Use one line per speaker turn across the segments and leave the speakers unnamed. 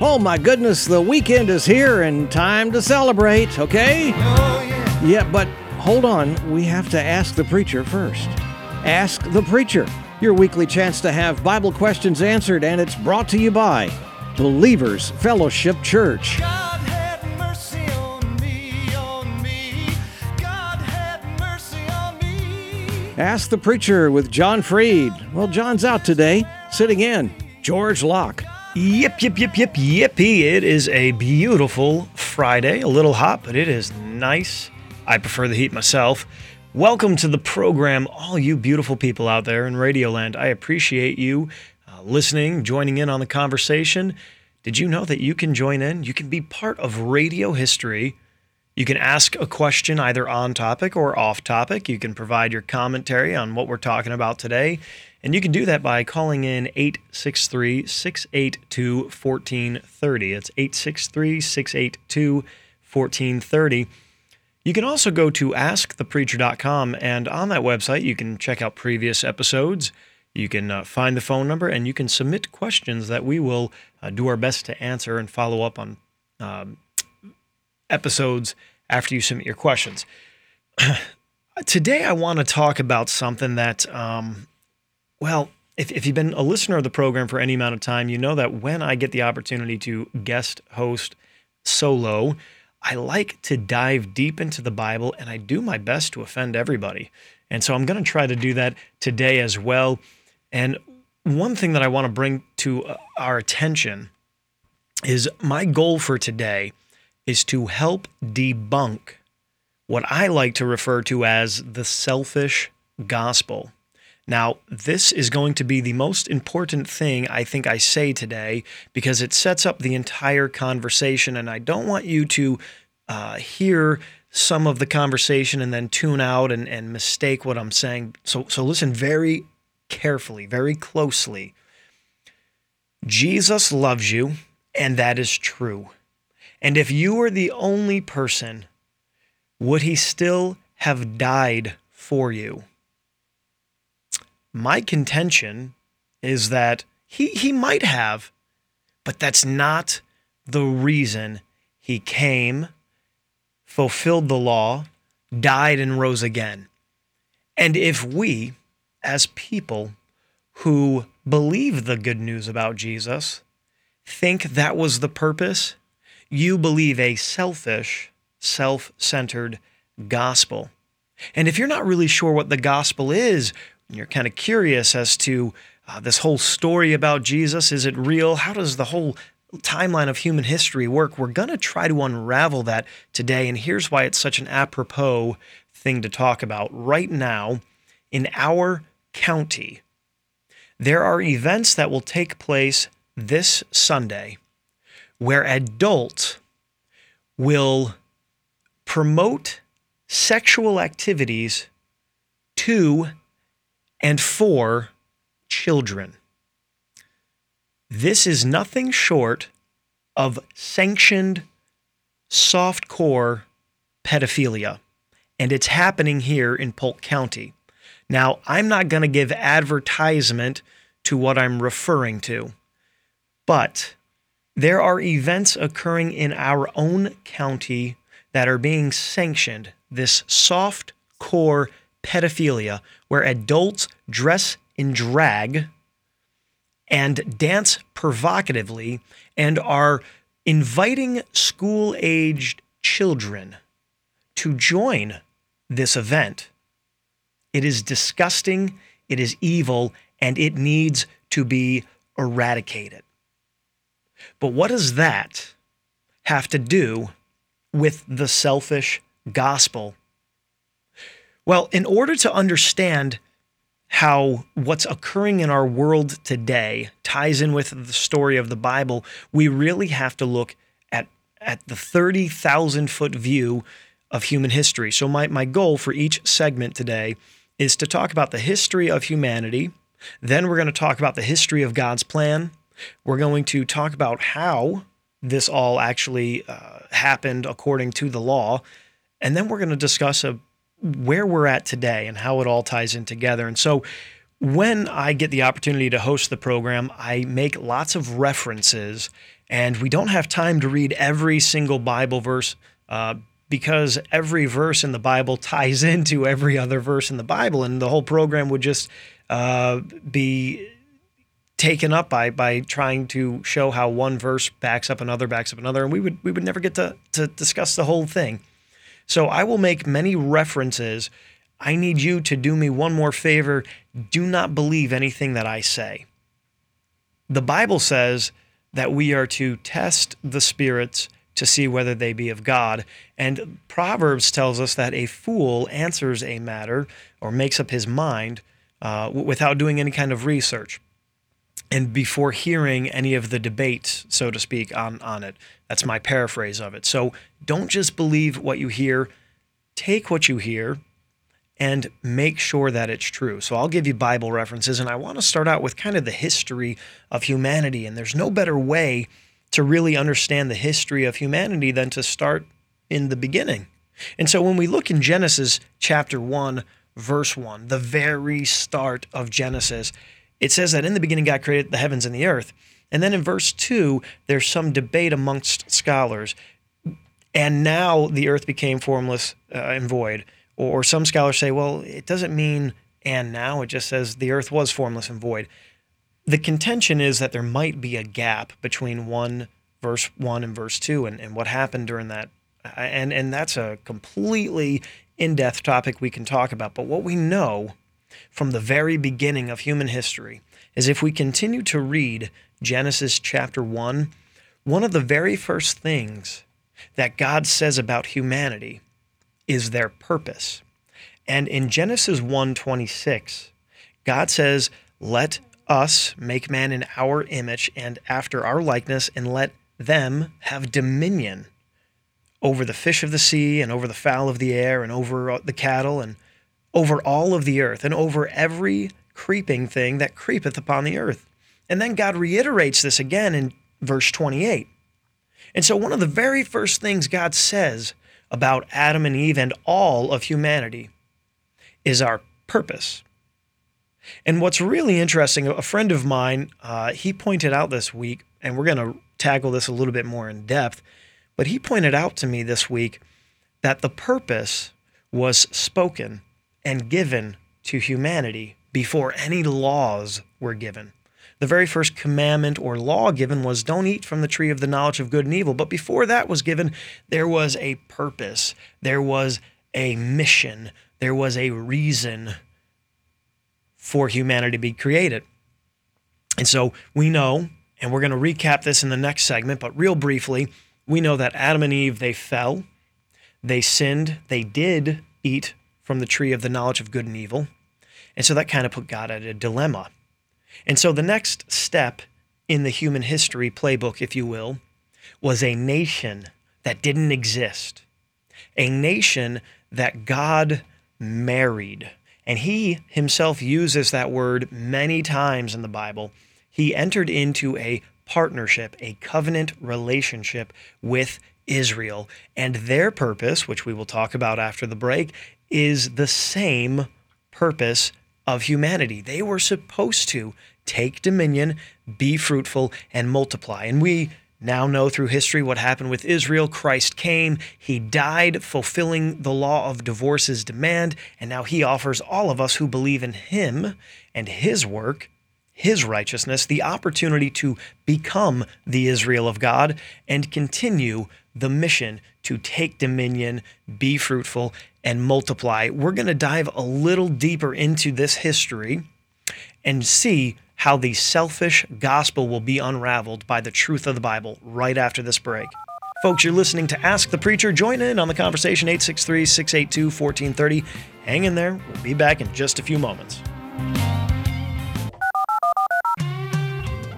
Oh my goodness, the weekend is here and time to celebrate, okay?
Oh, yeah.
Yeah, but hold on, we have to ask the preacher first. Ask the Preacher, your weekly chance to have Bible questions answered, and it's brought to you by Believers Fellowship Church.
God had mercy on me, on me. God had mercy on me.
Ask the Preacher with John Freed. Well, John's out today, sitting in. George Locke.
Yip, yip, yip, yip, yippee. It is a beautiful Friday. A little hot, but it is nice. I prefer the heat myself. Welcome to the program, all you beautiful people out there in Radioland. I appreciate you uh, listening, joining in on the conversation. Did you know that you can join in? You can be part of radio history. You can ask a question either on topic or off topic. You can provide your commentary on what we're talking about today. And you can do that by calling in 863 682 1430. It's 863 682 1430. You can also go to askthepreacher.com, and on that website, you can check out previous episodes. You can uh, find the phone number and you can submit questions that we will uh, do our best to answer and follow up on um, episodes after you submit your questions. Today, I want to talk about something that, um, well, if, if you've been a listener of the program for any amount of time, you know that when I get the opportunity to guest host solo, I like to dive deep into the Bible and I do my best to offend everybody. And so I'm going to try to do that today as well. And one thing that I want to bring to uh, our attention is my goal for today is to help debunk what I like to refer to as the selfish gospel. Now, this is going to be the most important thing I think I say today because it sets up the entire conversation, and I don't want you to uh, hear some of the conversation and then tune out and, and mistake what I'm saying. So, so listen very carefully, very closely. Jesus loves you, and that is true. And if you were the only person, would he still have died for you? My contention is that he, he might have, but that's not the reason he came, fulfilled the law, died, and rose again. And if we, as people who believe the good news about Jesus, think that was the purpose, you believe a selfish, self centered gospel. And if you're not really sure what the gospel is, you're kind of curious as to uh, this whole story about Jesus, is it real? How does the whole timeline of human history work? We're going to try to unravel that today. And here's why it's such an apropos thing to talk about. Right now, in our county, there are events that will take place this Sunday where adults will promote sexual activities to and for children. This is nothing short of sanctioned softcore pedophilia, and it's happening here in Polk County. Now, I'm not going to give advertisement to what I'm referring to, but there are events occurring in our own county that are being sanctioned, this soft core pedophilia, where adults dress in drag and dance provocatively and are inviting school aged children to join this event. It is disgusting, it is evil, and it needs to be eradicated. But what does that have to do with the selfish gospel? Well, in order to understand how what's occurring in our world today ties in with the story of the Bible, we really have to look at, at the 30,000 foot view of human history. So, my, my goal for each segment today is to talk about the history of humanity. Then, we're going to talk about the history of God's plan. We're going to talk about how this all actually uh, happened according to the law. And then we're going to discuss a, where we're at today and how it all ties in together. And so when I get the opportunity to host the program, I make lots of references, and we don't have time to read every single Bible verse uh, because every verse in the Bible ties into every other verse in the Bible, and the whole program would just uh, be taken up by by trying to show how one verse backs up another, backs up another, and we would we would never get to to discuss the whole thing. So I will make many references. I need you to do me one more favor. Do not believe anything that I say. The Bible says that we are to test the spirits to see whether they be of God. And Proverbs tells us that a fool answers a matter or makes up his mind uh, without doing any kind of research and before hearing any of the debates, so to speak, on, on it. That's my paraphrase of it. So don't just believe what you hear, take what you hear and make sure that it's true. So I'll give you Bible references, and I want to start out with kind of the history of humanity. And there's no better way to really understand the history of humanity than to start in the beginning. And so when we look in Genesis chapter 1, verse 1, the very start of Genesis, it says that in the beginning God created the heavens and the earth. And then in verse 2, there's some debate amongst scholars. And now the earth became formless uh, and void. Or, or some scholars say, well, it doesn't mean and now, it just says the earth was formless and void. The contention is that there might be a gap between one verse 1 and verse 2 and, and what happened during that. And, and that's a completely in depth topic we can talk about. But what we know from the very beginning of human history is if we continue to read Genesis chapter 1, one of the very first things that God says about humanity is their purpose. And in Genesis 1:26, God says, "Let us make man in our image and after our likeness and let them have dominion over the fish of the sea and over the fowl of the air and over the cattle and over all of the earth and over every creeping thing that creepeth upon the earth. And then God reiterates this again in verse 28. And so, one of the very first things God says about Adam and Eve and all of humanity is our purpose. And what's really interesting, a friend of mine, uh, he pointed out this week, and we're going to tackle this a little bit more in depth, but he pointed out to me this week that the purpose was spoken and given to humanity before any laws were given. The very first commandment or law given was don't eat from the tree of the knowledge of good and evil. But before that was given, there was a purpose, there was a mission, there was a reason for humanity to be created. And so we know, and we're going to recap this in the next segment, but real briefly, we know that Adam and Eve, they fell, they sinned, they did eat from the tree of the knowledge of good and evil. And so that kind of put God at a dilemma. And so the next step in the human history playbook, if you will, was a nation that didn't exist, a nation that God married. And he himself uses that word many times in the Bible. He entered into a partnership, a covenant relationship with Israel. And their purpose, which we will talk about after the break, is the same purpose of humanity. They were supposed to take dominion, be fruitful, and multiply. And we now know through history what happened with Israel. Christ came, he died, fulfilling the law of divorce's demand, and now he offers all of us who believe in him and his work. His righteousness, the opportunity to become the Israel of God and continue the mission to take dominion, be fruitful, and multiply. We're going to dive a little deeper into this history and see how the selfish gospel will be unraveled by the truth of the Bible right after this break. Folks, you're listening to Ask the Preacher. Join in on the conversation 863 682 1430. Hang in there. We'll be back in just a few moments.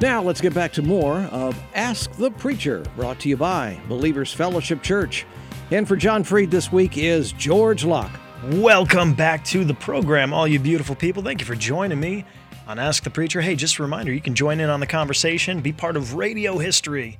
Now let's get back to more of Ask the Preacher, brought to you by Believers Fellowship Church. And for John Freed this week is George Locke.
Welcome back to the program, all you beautiful people. Thank you for joining me on Ask the Preacher. Hey, just a reminder you can join in on the conversation, be part of radio history,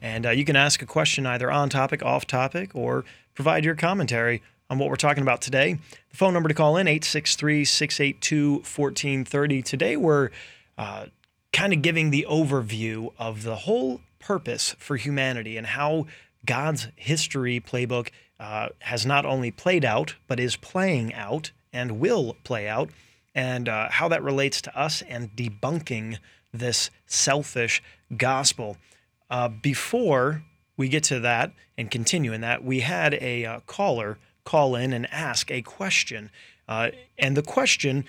and uh, you can ask a question either on topic, off topic, or provide your commentary on what we're talking about today. The phone number to call in 863-682-1430. Today we're uh, kind of giving the overview of the whole purpose for humanity and how God's history playbook uh, has not only played out, but is playing out and will play out, and uh, how that relates to us and debunking this selfish gospel. Uh, before we get to that and continue in that, we had a uh, caller call in and ask a question. Uh, and the question,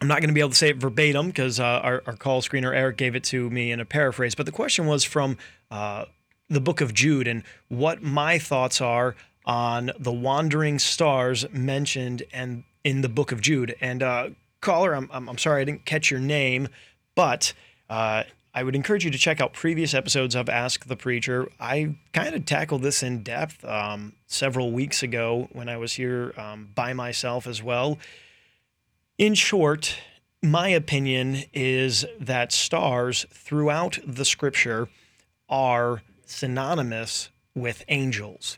I'm not going to be able to say it verbatim because uh, our, our call screener Eric gave it to me in a paraphrase, but the question was from uh, the book of Jude and what my thoughts are on the wandering stars mentioned and in the book of Jude. And uh, caller, I'm, I'm, I'm sorry I didn't catch your name, but uh, I would encourage you to check out previous episodes of Ask the Preacher. I kind of tackled this in depth um, several weeks ago when I was here um, by myself as well. In short, my opinion is that stars throughout the scripture are synonymous with angels.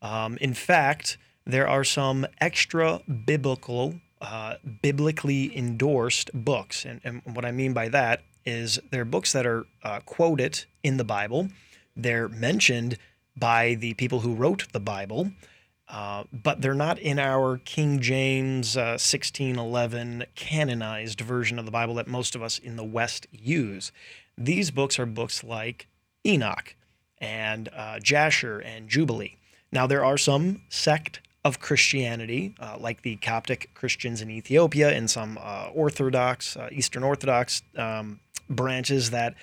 Um, in fact, there are some extra biblical, uh, biblically endorsed books. And, and what I mean by that is they're books that are uh, quoted in the Bible, they're mentioned by the people who wrote the Bible. Uh, but they're not in our King James uh, 1611 canonized version of the Bible that most of us in the West use. These books are books like Enoch and uh, Jasher and Jubilee. Now, there are some sect of Christianity, uh, like the Coptic Christians in Ethiopia and some uh, Orthodox, Eastern Orthodox um, branches that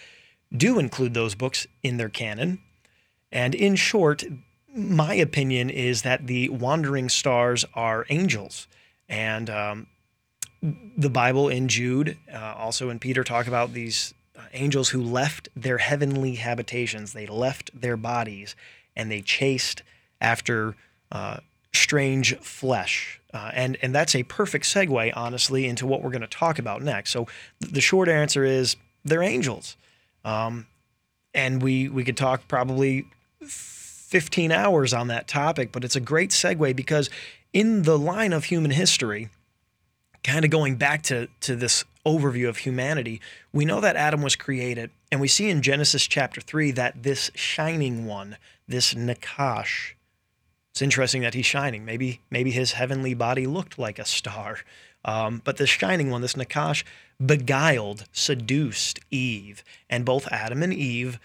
do include those books in their canon. And in short, my opinion is that the wandering stars are angels. And um, the Bible in Jude, uh, also in Peter, talk about these uh, angels who left their heavenly habitations. They left their bodies and they chased after uh, strange flesh. Uh, and, and that's a perfect segue, honestly, into what we're going to talk about next. So th- the short answer is they're angels. Um, and we, we could talk probably 15 hours on that topic, but it's a great segue because in the line of human history, kind of going back to, to this overview of humanity, we know that Adam was created, and we see in Genesis chapter 3 that this shining one, this Nachash, it's interesting that he's shining. Maybe maybe his heavenly body looked like a star. Um, but this shining one, this Nachash, beguiled, seduced Eve, and both Adam and Eve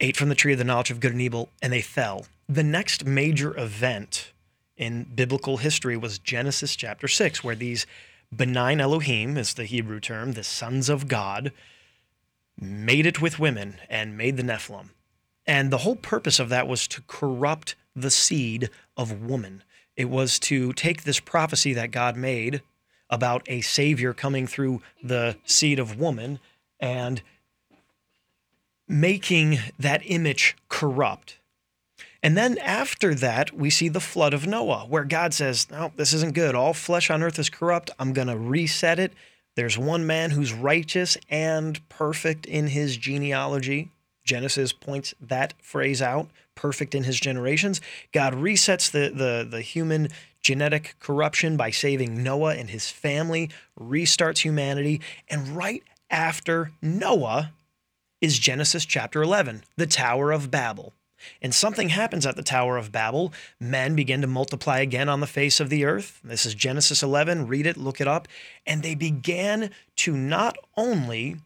ate from the tree of the knowledge of good and evil, and they fell. The next major event in biblical history was Genesis chapter 6, where these bene Elohim, is the Hebrew term, the sons of God, made it with women and made the Nephilim. And the whole purpose of that was to corrupt the seed of woman. It was to take this prophecy that God made about a savior coming through the seed of woman and making that image corrupt. And then after that, we see the flood of Noah, where God says, No, this isn't good. All flesh on earth is corrupt. I'm going to reset it. There's one man who's righteous and perfect in his genealogy. Genesis points that phrase out, perfect in his generations. God resets the, the, the human genetic corruption by saving Noah and his family, restarts humanity. And right after Noah is Genesis chapter 11, the Tower of Babel. And something happens at the Tower of Babel. Men begin to multiply again on the face of the earth. This is Genesis 11. Read it, look it up. And they began to not only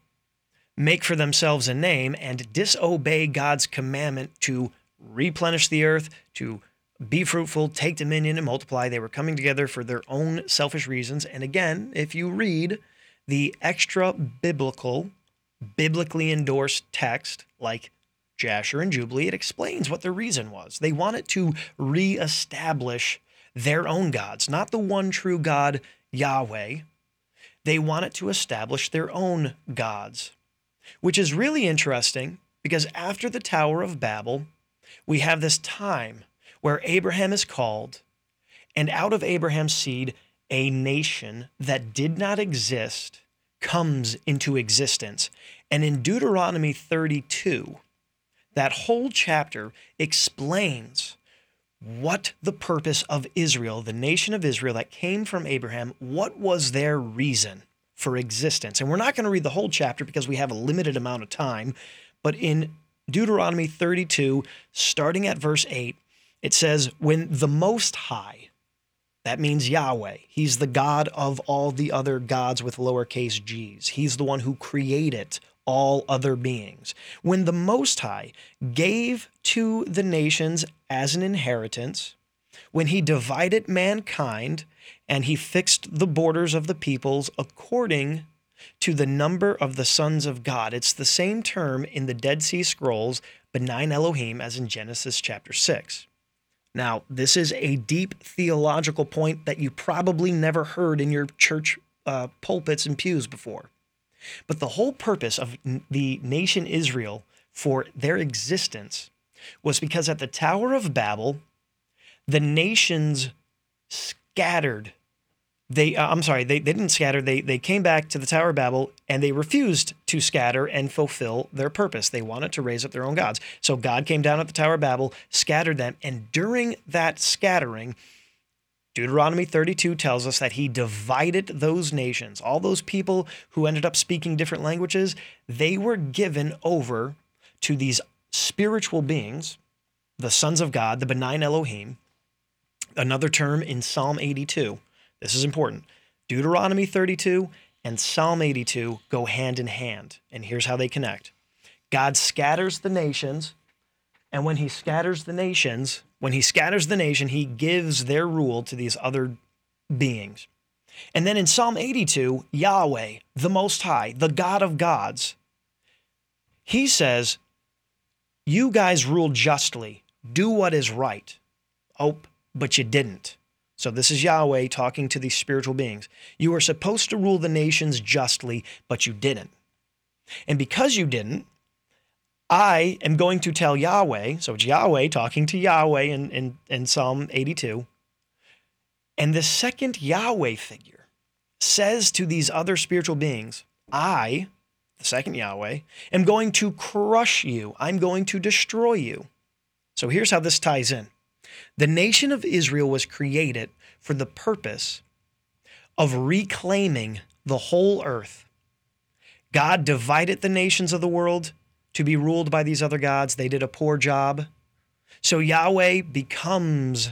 make for themselves a name and disobey God's commandment to replenish the earth, to be fruitful, take dominion, and multiply. They were coming together for their own selfish reasons. And again, if you read the extra biblical, biblically endorsed text like Jasher and Jubilee, it explains what their reason was. They wanted to reestablish their own gods, not the one true God, Yahweh. They wanted to establish their own gods which is really interesting because after the Tower of Babel, we have this time where Abraham is called, and out of Abraham's seed, a nation that did not exist comes into existence. And in Deuteronomy 32, that whole chapter explains what the purpose of Israel, the nation of Israel that came from Abraham, what was their reason for existence? And we're not going to read the whole chapter because we have a limited amount of time, but in Deuteronomy 32, starting at verse 8, it says, When the Most High, that means Yahweh. He's the God of all the other gods with lowercase g's. He's the one who created all other beings. When the Most High gave to the nations as an inheritance, when he divided mankind and he fixed the borders of the peoples according to the number of the sons of God. It's the same term in the Dead Sea Scrolls, bene Elohim, as in Genesis chapter 6. Now, this is a deep theological point that you probably never heard in your church uh, pulpits and pews before. But the whole purpose of the nation Israel for their existence was because at the Tower of Babel, the nations scattered. They, uh, I'm sorry, they, they didn't scatter. They, they came back to the Tower of Babel and they refused to scatter and fulfill their purpose. They wanted to raise up their own gods. So God came down at the Tower of Babel, scattered them, and during that scattering, Deuteronomy 32 tells us that he divided those nations. All those people who ended up speaking different languages, they were given over to these spiritual beings, the sons of God, the bene Elohim. Another term in Psalm 82. This is important. Deuteronomy 32 and Psalm 82 go hand in hand. And here's how they connect God scatters the nations and when he scatters the nations, when he scatters the nation, he gives their rule to these other beings. And then in Psalm 82, Yahweh, the Most High, the God of gods, he says, You guys rule justly, do what is right. Oh, but you didn't. So this is Yahweh talking to these spiritual beings. You were supposed to rule the nations justly, but you didn't. And because you didn't, I am going to tell Yahweh, so it's Yahweh talking to Yahweh in, in, in Psalm 82. And the second Yahweh figure says to these other spiritual beings, I, the second Yahweh, am going to crush you. I'm going to destroy you. So here's how this ties in the nation of Israel was created for the purpose of reclaiming the whole earth. God divided the nations of the world to be ruled by these other gods. They did a poor job. So Yahweh becomes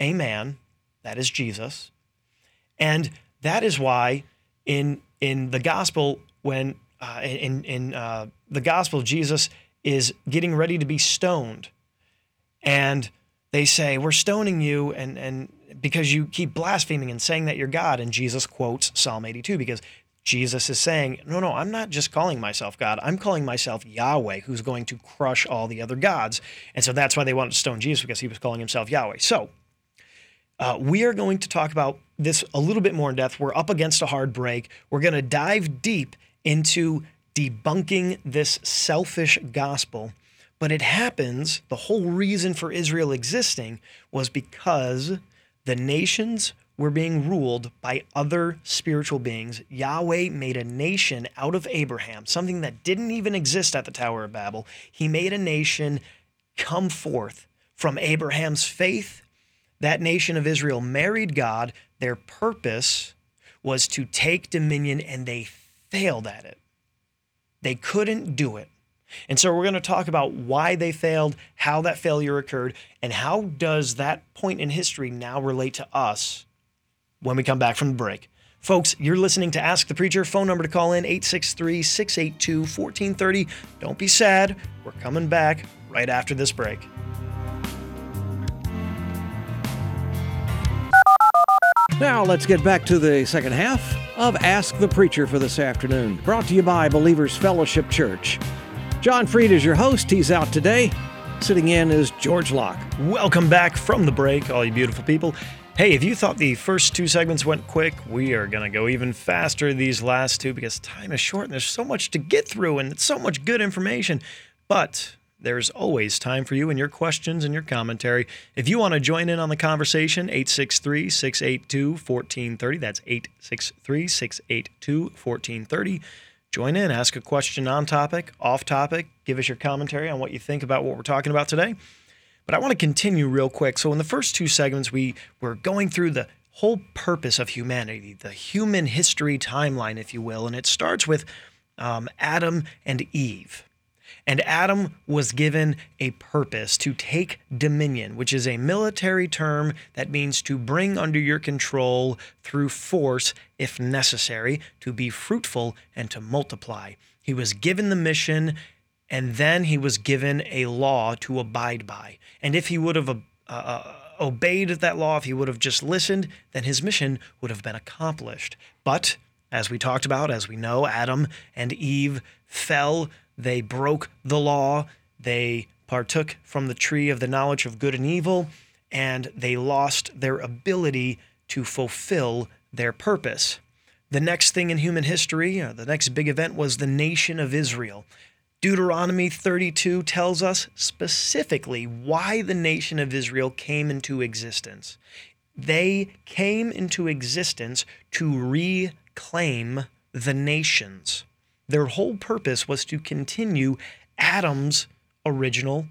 a man, that is Jesus. And that is why in in the gospel when uh, in in uh, the gospel Jesus is getting ready to be stoned and they say we're stoning you and and because you keep blaspheming and saying that you're God and Jesus quotes Psalm 82 because Jesus is saying no no I'm not just calling myself God I'm calling myself Yahweh who's going to crush all the other gods and so that's why they wanted to stone Jesus because he was calling himself Yahweh so uh, we are going to talk about this a little bit more in depth. We're up against a hard break. We're going to dive deep into debunking this selfish gospel. But it happens, the whole reason for Israel existing was because the nations were being ruled by other spiritual beings. Yahweh made a nation out of Abraham, something that didn't even exist at the Tower of Babel. He made a nation come forth from Abraham's faith that nation of Israel married God. Their purpose was to take dominion, and they failed at it. They couldn't do it. And so we're going to talk about why they failed, how that failure occurred, and how does that point in history now relate to us when we come back from the break. Folks, you're listening to Ask the Preacher. Phone number to call in 863 682 1430. Don't be sad. We're coming back right after this break.
Now let's get back to the second half of Ask the Preacher for this afternoon, brought to you by Believers Fellowship Church. John Freed is your host. He's out today. Sitting in is George Locke.
Welcome back from the break, all you beautiful people. Hey, if you thought the first two segments went quick, we are going to go even faster these last two because time is short and there's so much to get through and so much good information. But there's always time for you and your questions and your commentary. If you want to join in on the conversation, 863 682 1430. That's 863 682 1430. Join in, ask a question on topic, off topic, give us your commentary on what you think about what we're talking about today. But I want to continue real quick. So in the first two segments, we were going through the whole purpose of humanity, the human history timeline, if you will, and it starts with um, Adam and Eve. And Adam was given a purpose to take dominion, which is a military term that means to bring under your control through force, if necessary, to be fruitful and to multiply. He was given the mission, and then he was given a law to abide by. And if he would have uh, uh, obeyed that law, if he would have just listened, then his mission would have been accomplished. But as we talked about, as we know, Adam and Eve fell they broke the law. They partook from the tree of the knowledge of good and evil, and they lost their ability to fulfill their purpose. The next thing in human history, uh, the next big event, was the nation of Israel. Deuteronomy 32 tells us specifically why the nation of Israel came into existence. They came into existence to reclaim the nations. Their whole purpose was to continue Adam's original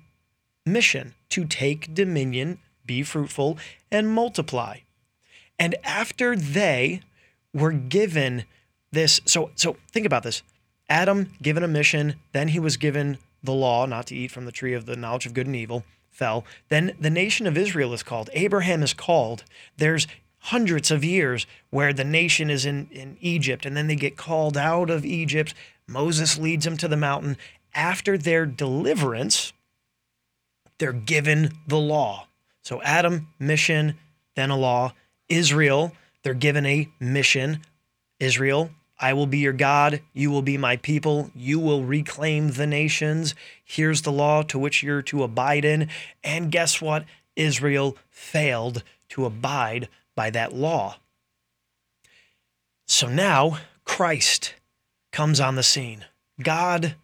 mission to take dominion, be fruitful, and multiply. And after they were given this, so so think about this. Adam given a mission, then he was given the law not to eat from the tree of the knowledge of good and evil, fell. Then the nation of Israel is called. Abraham is called. There's hundreds of years where the nation is in, in Egypt and then they get called out of Egypt. Moses leads them to the mountain. After their deliverance, they're given the law. So Adam, mission, then a law. Israel, they're given a mission. Israel, I will be your God. You will be my people. You will reclaim the nations. Here's the law to which you're to abide in. And guess what? Israel failed to abide by that law. So now Christ comes on the scene. God,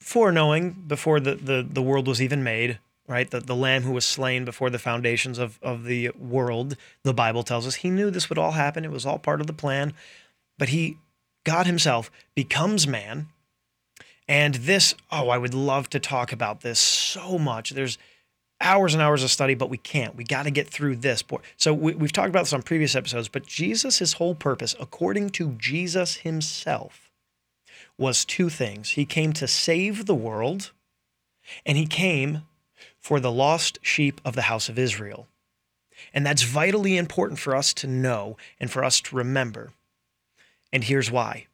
foreknowing before the, the, the world was even made, right? The, the lamb who was slain before the foundations of, of the world, the Bible tells us, he knew this would all happen. It was all part of the plan. But he, God himself, becomes man. And this, oh, I would love to talk about this so much. There's hours and hours of study, but we can't. We got to get through this. So we, we've talked about this on previous episodes, but Jesus, his whole purpose, according to Jesus himself, was two things. He came to save the world, and he came for the lost sheep of the house of Israel. And that's vitally important for us to know and for us to remember. And here's why.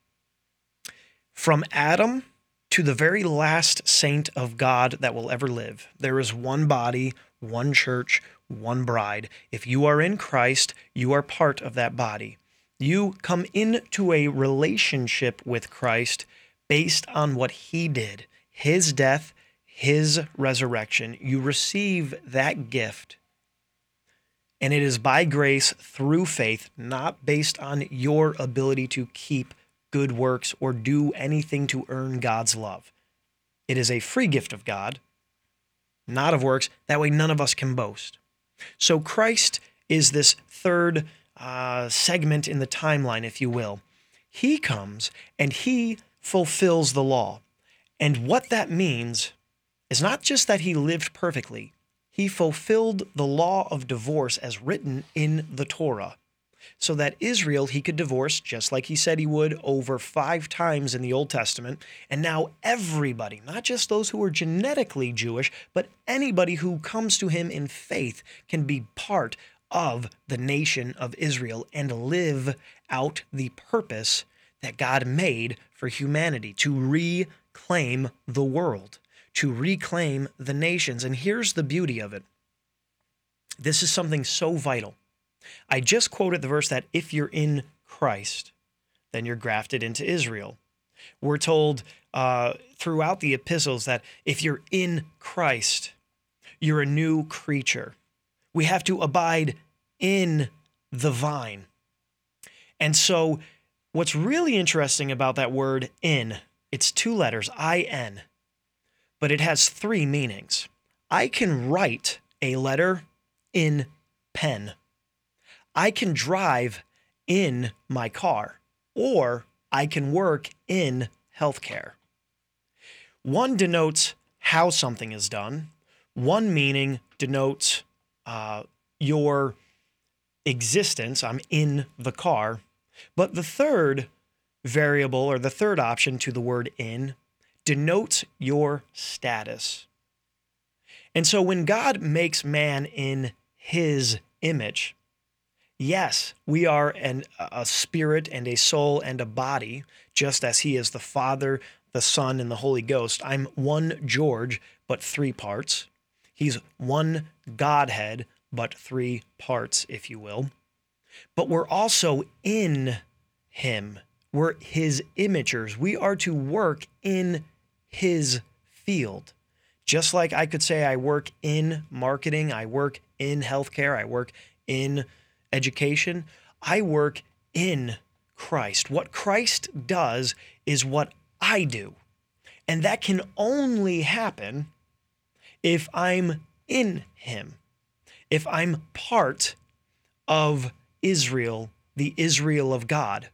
From Adam to the very last saint of God that will ever live, there is one body, one church, one bride. If you are in Christ, you are part of that body. You come into a relationship with Christ based on what he did, his death, his resurrection. You receive that gift. And it is by grace through faith, not based on your ability to keep good works or do anything to earn God's love. It is a free gift of God, not of works. That way, none of us can boast. So, Christ is this third uh, segment in the timeline, if you will. He comes and he fulfills the law. And what that means is not just that he lived perfectly, he fulfilled the law of divorce as written in the Torah so that Israel he could divorce just like he said he would over five times in the Old Testament. And now everybody, not just those who are genetically Jewish, but anybody who comes to him in faith can be part of the nation of Israel and live out the purpose that God made for humanity to reclaim the world, to reclaim the nations. And here's the beauty of it this is something so vital. I just quoted the verse that if you're in Christ, then you're grafted into Israel. We're told uh, throughout the epistles that if you're in Christ, you're a new creature. We have to abide in the vine. And so, what's really interesting about that word in, it's two letters, I N, but it has three meanings. I can write a letter in pen. I can drive in my car or I can work in healthcare. One denotes how something is done, One meaning denotes uh, your existence. I'm in the car. But the third variable or the third option to the word in denotes your status. And so when God makes man in his image, yes, we are an, a spirit and a soul and a body, just as he is the Father, the Son, and the Holy Ghost. I'm one George, but three parts. He's one Godhead, but three parts, if you will. But we're also in him. We're his imagers. We are to work in his field. Just like I could say I work in marketing, I work in healthcare, I work in education, I work in Christ. What Christ does is what I do. And that can only happen if I'm in him, if I'm part of Israel, the Israel of God.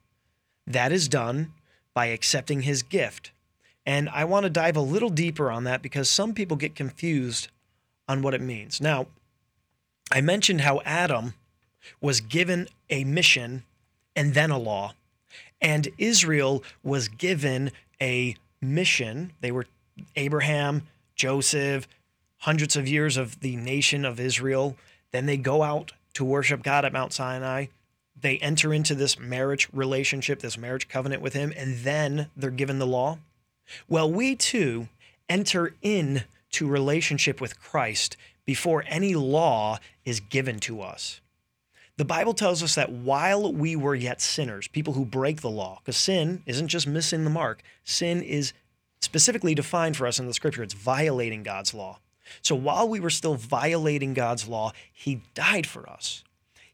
That is done by accepting his gift. And I want to dive a little deeper on that because some people get confused on what it means. Now, I mentioned how Adam was given a mission and then a law, and Israel was given a mission. They were Abraham, Joseph, hundreds of years of the nation of Israel. Then they go out to worship God at Mount Sinai. They enter into this marriage relationship, this marriage covenant with Him, and then they're given the law. Well, we too enter in to relationship with Christ before any law is given to us. The Bible tells us that while we were yet sinners, people who break the law, because sin isn't just missing the mark, sin is specifically defined for us in the scripture. It's violating God's law. So while we were still violating God's law, He died for us.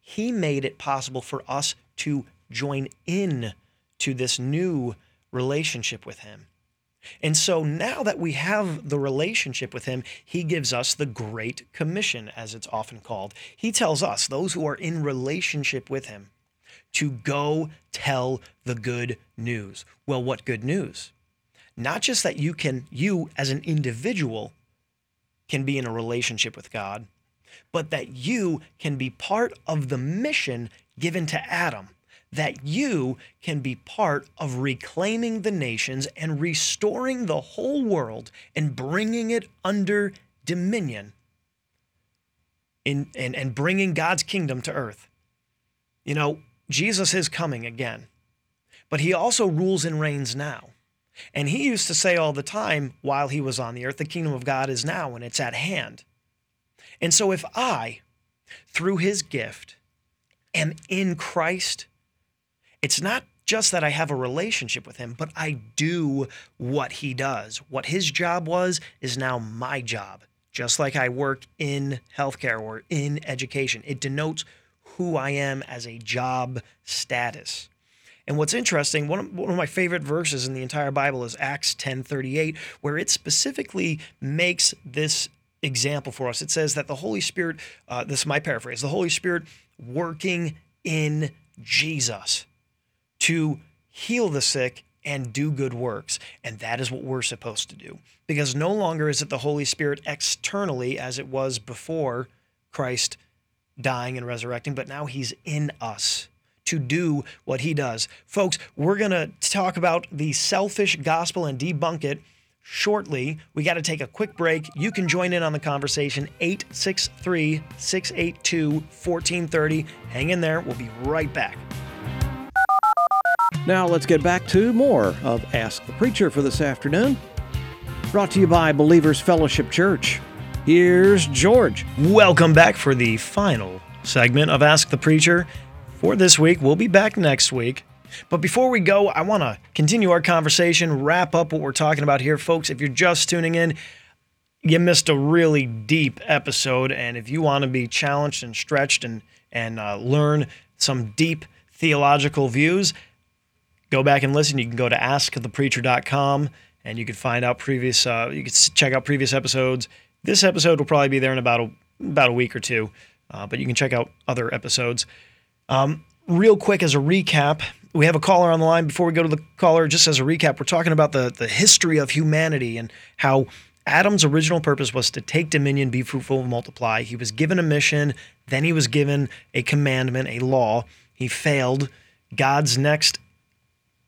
He made it possible for us to join in to this new relationship with Him. And so now that we have the relationship with him, he gives us the Great Commission, as it's often called. He tells us, those who are in relationship with him, to go tell the good news. Well, what good news? Not just that you can, you as an individual, can be in a relationship with God, but that you can be part of the mission given to Adam that you can be part of reclaiming the nations and restoring the whole world and bringing it under dominion in, and, and bringing God's kingdom to earth. You know, Jesus is coming again, but he also rules and reigns now. And he used to say all the time while he was on the earth, the kingdom of God is now and it's at hand. And so if I, through his gift, am in Christ, it's not just that I have a relationship with him, but I do what he does. What his job was is now my job. Just like I work in healthcare or in education, it denotes who I am as a job status. And what's interesting, one of, one of my favorite verses in the entire Bible is Acts 10:38, where it specifically makes this example for us. It says that the Holy Spirit, uh, this is my paraphrase, the Holy Spirit working in Jesus to heal the sick and do good works. And that is what we're supposed to do. Because no longer is it the Holy Spirit externally as it was before Christ dying and resurrecting, but now he's in us to do what he does. Folks, we're going to talk about the selfish gospel and debunk it shortly. We got to take a quick break. You can join in on the conversation 863 682 1430. Hang in there. We'll be right back.
Now let's get back to more of Ask the Preacher for this afternoon. Brought to you by Believers Fellowship Church. Here's George.
Welcome back for the final segment of Ask the Preacher for this week. We'll be back next week. But before we go, I want to continue our conversation, wrap up what we're talking about here. Folks, if you're just tuning in, you missed a really deep episode. And if you want to be challenged and stretched and, and uh, learn some deep theological views, go back and listen. You can go to askthepreacher.com and you can find out previous, uh, you can check out previous episodes. This episode will probably be there in about a, about a week or two, uh, but you can check out other episodes. Um, real quick, as a recap, we have a caller on the line. Before we go to the caller, just as a recap, we're talking about the, the history of humanity and how Adam's original purpose was to take dominion, be fruitful, and multiply. He was given a mission, then he was given a commandment, a law. He failed. God's next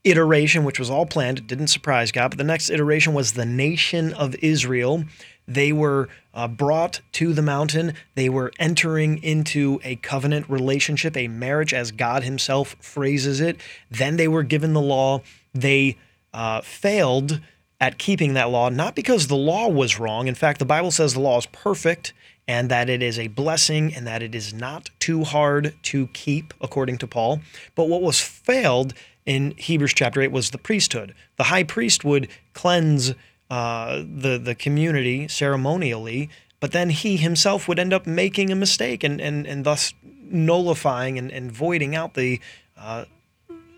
iteration, which was all planned, it didn't surprise God, but the next iteration was the nation of Israel. They were uh, brought to the mountain. They were entering into a covenant relationship, a marriage, as God Himself phrases it. Then they were given the law. They uh, failed at keeping that law, not because the law was wrong. In fact, the Bible says the law is perfect and that it is a blessing and that it is not too hard to keep, according to Paul. But what was failed in Hebrews chapter 8 was the priesthood. The high priest would cleanse uh, the, the community ceremonially, but then he himself would end up making a mistake and, and, and thus nullifying and, and voiding out the uh,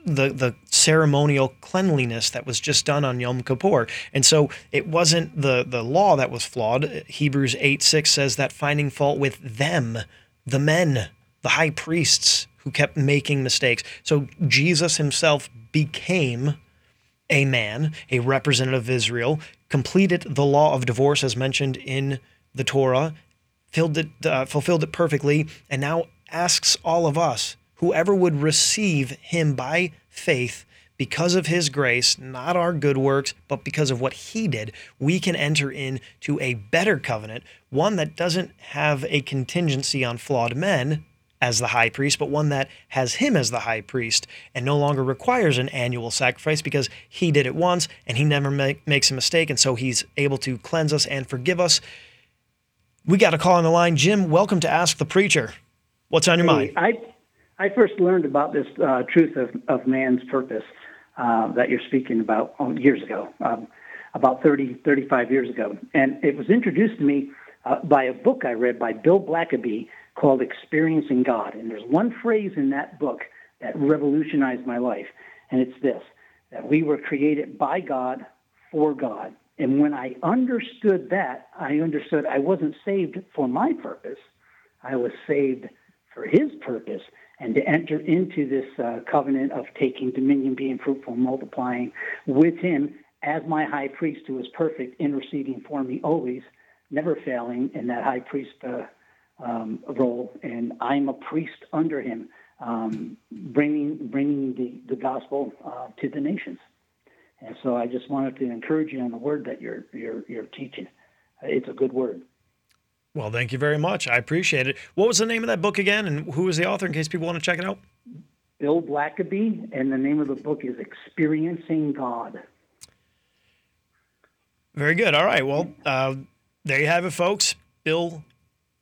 the the ceremonial cleanliness that was just done on Yom Kippur. And so it wasn't the the law that was flawed. Hebrews 8 6 says that finding fault with them, the men, the high priests who kept making mistakes. So Jesus himself became a man, a representative of Israel, completed the law of divorce as mentioned in the Torah, filled it, uh, fulfilled it perfectly, and now asks all of us whoever would receive him by faith because of his grace, not our good works, but because of what he did, we can enter into a better covenant, one that doesn't have a contingency on flawed men as the high priest, but one that has him as the high priest and no longer requires an annual sacrifice because he did it once and he never make, makes a mistake. And so he's able to cleanse us and forgive us. We got a call on the line. Jim, welcome to Ask the Preacher. What's on your mind?
I I first learned about this uh, truth of, of man's purpose uh, that you're speaking about oh, years ago, um, about 30, 35 years ago. And it was introduced to me uh, by a book I read by Bill Blackaby called Experiencing God. And there's one phrase in that book that revolutionized my life, and it's this that we were created by God for God. And when I understood that, I understood I wasn't saved for my purpose. I was saved for his purpose and to enter into this uh, covenant of taking dominion, being fruitful, multiplying with him as my high priest who is perfect, interceding for me always, never failing in that high priest uh, um, role. And I'm a priest under him, um, bringing, bringing the, the gospel uh, to the nations. And so I just wanted to encourage you on the word that you're, you're, you're teaching. It's a good word.
Well, thank you very much. I appreciate it. What was the name of that book again, and who was the author in case people want to check it out?
Bill Blackaby, and the name of the book is Experiencing God.
Very good. All right. Well, uh, there you have it, folks. Bill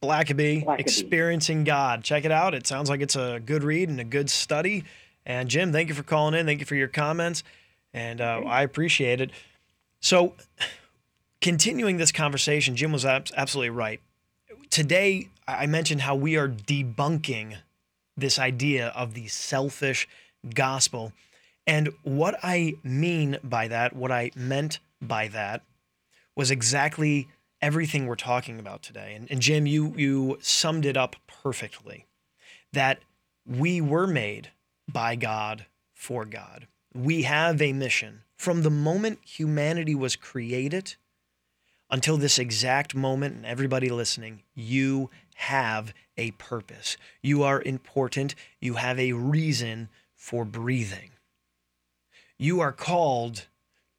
Blackaby,
Blackaby.
Experiencing God. Check it out. It sounds like it's a good read and a good study. And Jim, thank you for calling in. Thank you for your comments. And uh, I appreciate it. So, continuing this conversation, Jim was abs- absolutely right. Today, I mentioned how we are debunking this idea of the selfish gospel. And what I mean by that, what I meant by that, was exactly everything we're talking about today. And, and Jim, you you summed it up perfectly. That we were made by God for God. We have a mission. From the moment humanity was created until this exact moment, and everybody listening, you have a purpose. You are important. You have a reason for breathing. You are called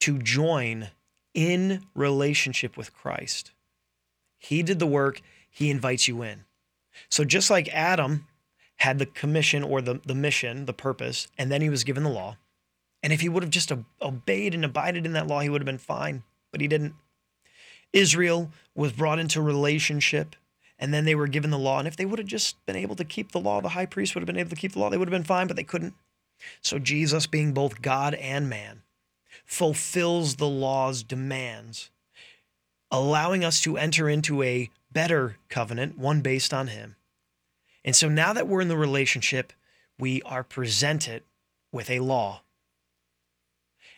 to join in relationship with Christ. He did the work, He invites you in. So just like Adam had the commission or the, the mission, the purpose, and then he was given the law. And if he would have just obeyed and abided in that law, he would have been fine, but he didn't. Israel was brought into relationship and then they were given the law. And if they would have just been able to keep the law, the high priest would have been able to keep the law, they would have been fine, but they couldn't. So Jesus, being both God and man, fulfills the law's demands, allowing us to enter into a better covenant, one based on him. And so now that we're in the relationship, we are presented with a law.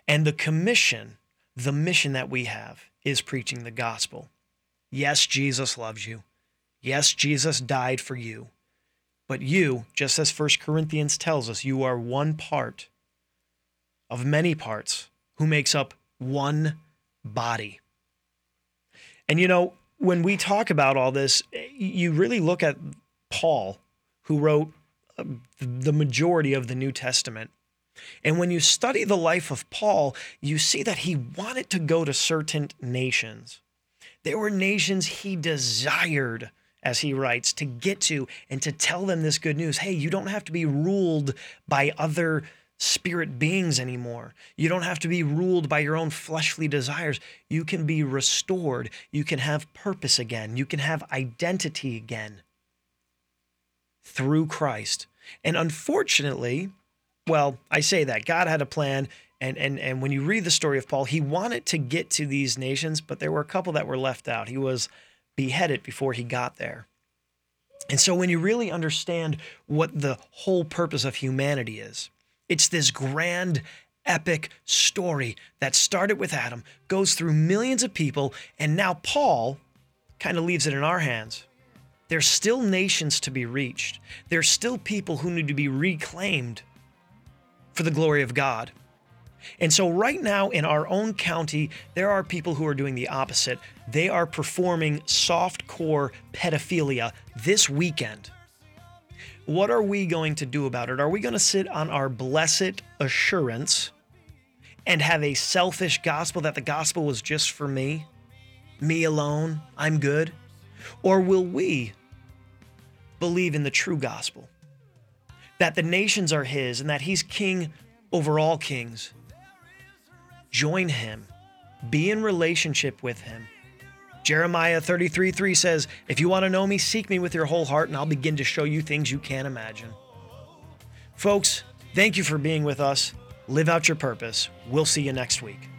And the commission, the mission that we have, is preaching the gospel. Yes, Jesus loves you. Yes, Jesus died for you. But you, just as 1 Corinthians tells us, you are one part of many parts who makes up one body. And you know, when we talk about all this, you really look at Paul, who wrote uh, the majority of the New Testament. And when you study the life of Paul, you see that he wanted to go to certain nations. There were nations he desired, as he writes, to get to and to tell them this good news. Hey, you don't have to be ruled by other spirit beings anymore. You don't have to be ruled by your own fleshly desires. You can be restored. You can have purpose again. You can have identity again through Christ. And unfortunately, well, I say that God had a plan and and and when you read the story of Paul, he wanted to get to these nations, but there were a couple that were left out. He was beheaded before he got there. And so when you really understand what the whole purpose of humanity is, it's this grand epic story that started with Adam, goes through millions of people, and now Paul kind of leaves it in our hands. There's still nations to be reached. There's still people who need to be reclaimed for the glory of God. And so, right now in our own county, there are people who are doing the opposite. They are performing soft core pedophilia this weekend. What are we going to do about it? Are we going to sit on our blessed assurance and have a selfish gospel that the gospel was just for me, me alone, I'm good? Or will we believe in the true gospel? That the nations are his and that he's king over all kings. Join him, be in relationship with him. Jeremiah 33 3 says, If you want to know me, seek me with your whole heart, and I'll begin to show you things you can't imagine. Folks, thank you for being with us. Live out your purpose. We'll see you next week.